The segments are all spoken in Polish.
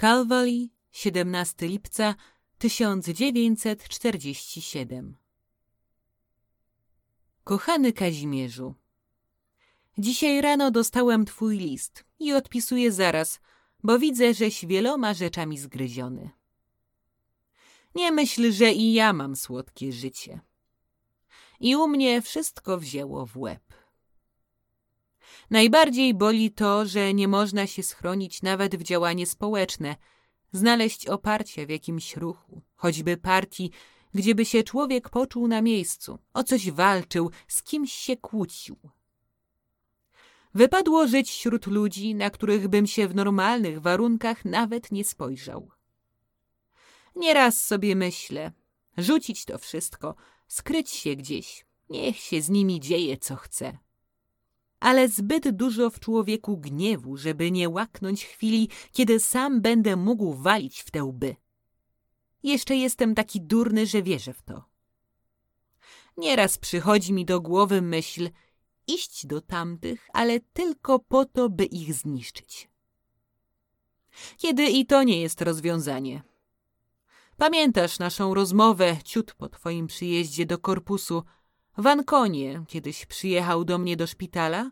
Calvary, 17 lipca 1947 Kochany Kazimierzu, Dzisiaj rano dostałem twój list i odpisuję zaraz, bo widzę, żeś wieloma rzeczami zgryziony. Nie myśl, że i ja mam słodkie życie. I u mnie wszystko wzięło w łeb. Najbardziej boli to, że nie można się schronić nawet w działanie społeczne, znaleźć oparcia w jakimś ruchu, choćby partii, gdzieby się człowiek poczuł na miejscu, o coś walczył, z kimś się kłócił. Wypadło żyć wśród ludzi, na których bym się w normalnych warunkach nawet nie spojrzał. Nieraz sobie myślę, rzucić to wszystko, skryć się gdzieś, niech się z nimi dzieje co chce ale zbyt dużo w człowieku gniewu, żeby nie łaknąć chwili, kiedy sam będę mógł walić w te łby. Jeszcze jestem taki durny, że wierzę w to. Nieraz przychodzi mi do głowy myśl iść do tamtych, ale tylko po to, by ich zniszczyć. Kiedy i to nie jest rozwiązanie. Pamiętasz naszą rozmowę ciut po twoim przyjeździe do korpusu, w Ankonie kiedyś przyjechał do mnie do szpitala?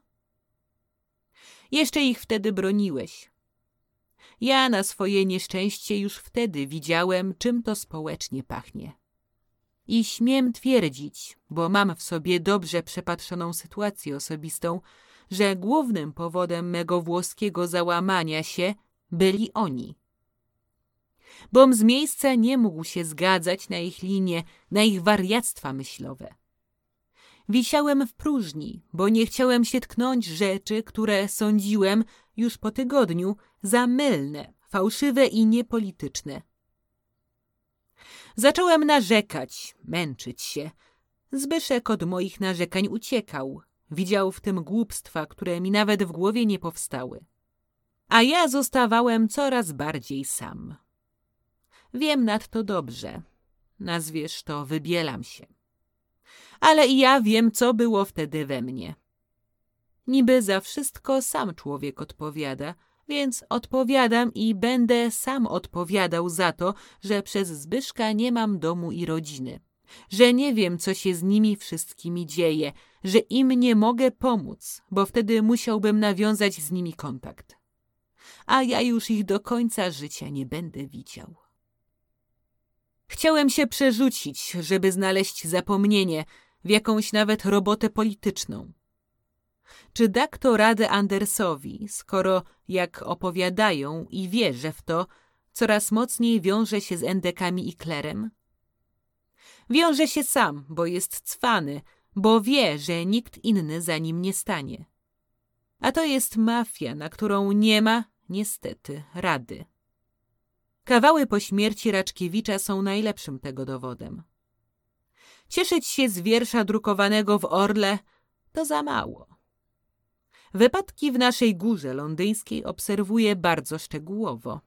Jeszcze ich wtedy broniłeś. Ja na swoje nieszczęście już wtedy widziałem, czym to społecznie pachnie. I śmiem twierdzić, bo mam w sobie dobrze przepatrzoną sytuację osobistą, że głównym powodem mego włoskiego załamania się byli oni. Bom z miejsca nie mógł się zgadzać na ich linię, na ich wariactwa myślowe. Wisiałem w próżni, bo nie chciałem się tknąć rzeczy, które sądziłem już po tygodniu za mylne, fałszywe i niepolityczne. Zacząłem narzekać, męczyć się. Zbyszek od moich narzekań uciekał. Widział w tym głupstwa, które mi nawet w głowie nie powstały. A ja zostawałem coraz bardziej sam. Wiem nadto dobrze. Nazwiesz to, wybielam się ale i ja wiem, co było wtedy we mnie. Niby za wszystko sam człowiek odpowiada, więc odpowiadam i będę sam odpowiadał za to, że przez Zbyszka nie mam domu i rodziny, że nie wiem, co się z nimi wszystkimi dzieje, że im nie mogę pomóc, bo wtedy musiałbym nawiązać z nimi kontakt. A ja już ich do końca życia nie będę widział. Chciałem się przerzucić, żeby znaleźć zapomnienie, w jakąś nawet robotę polityczną. Czy da kto radę Andersowi, skoro, jak opowiadają i wierzę w to, coraz mocniej wiąże się z endekami i klerem? Wiąże się sam, bo jest cwany, bo wie, że nikt inny za nim nie stanie. A to jest mafia, na którą nie ma, niestety, rady. Kawały po śmierci Raczkiewicza są najlepszym tego dowodem. Cieszyć się z wiersza drukowanego w Orle to za mało. Wypadki w naszej górze londyńskiej obserwuję bardzo szczegółowo.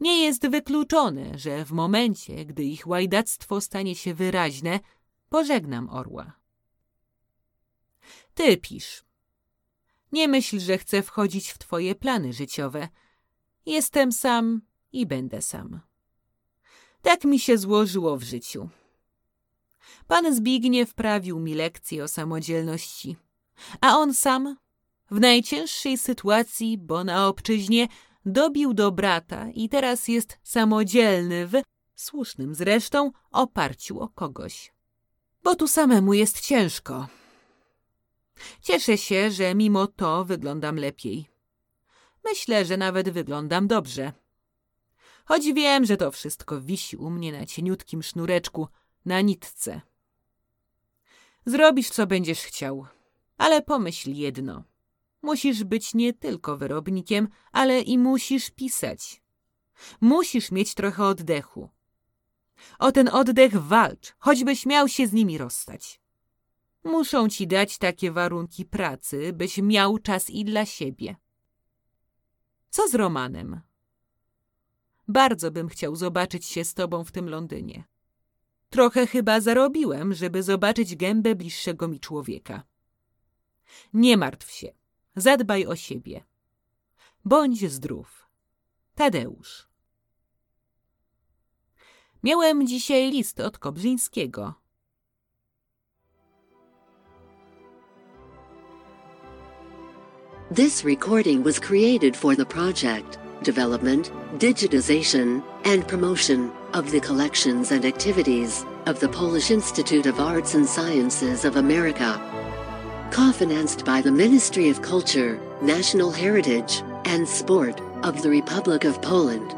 Nie jest wykluczone, że w momencie, gdy ich łajdactwo stanie się wyraźne, pożegnam orła. Ty pisz. Nie myśl, że chcę wchodzić w twoje plany życiowe. Jestem sam i będę sam. Tak mi się złożyło w życiu. Pan Zbigniew prawił mi lekcje o samodzielności, a on sam W najcięższej sytuacji, bo na obczyźnie dobił do brata i teraz jest samodzielny w, słusznym zresztą, oparciu o kogoś. Bo tu samemu jest ciężko. Cieszę się, że mimo to wyglądam lepiej. Myślę, że nawet wyglądam dobrze. Choć wiem, że to wszystko wisi u mnie na cieniutkim sznureczku, na nitce. Zrobisz, co będziesz chciał, ale pomyśl jedno. Musisz być nie tylko wyrobnikiem, ale i musisz pisać. Musisz mieć trochę oddechu. O ten oddech walcz, choćbyś miał się z nimi rozstać. Muszą ci dać takie warunki pracy, byś miał czas i dla siebie. Co z Romanem? Bardzo bym chciał zobaczyć się z tobą w tym Londynie. Trochę chyba zarobiłem, żeby zobaczyć gębę bliższego mi człowieka. Nie martw się. Zadbaj o siebie. Bądź zdrów. Tadeusz. Miałem dzisiaj list od Kobrzyńskiego. This recording was created for the project, development, digitization, and promotion of the collections and activities of the Polish Institute of Arts and Sciences of America. Co-financed by the Ministry of Culture, National Heritage, and Sport of the Republic of Poland.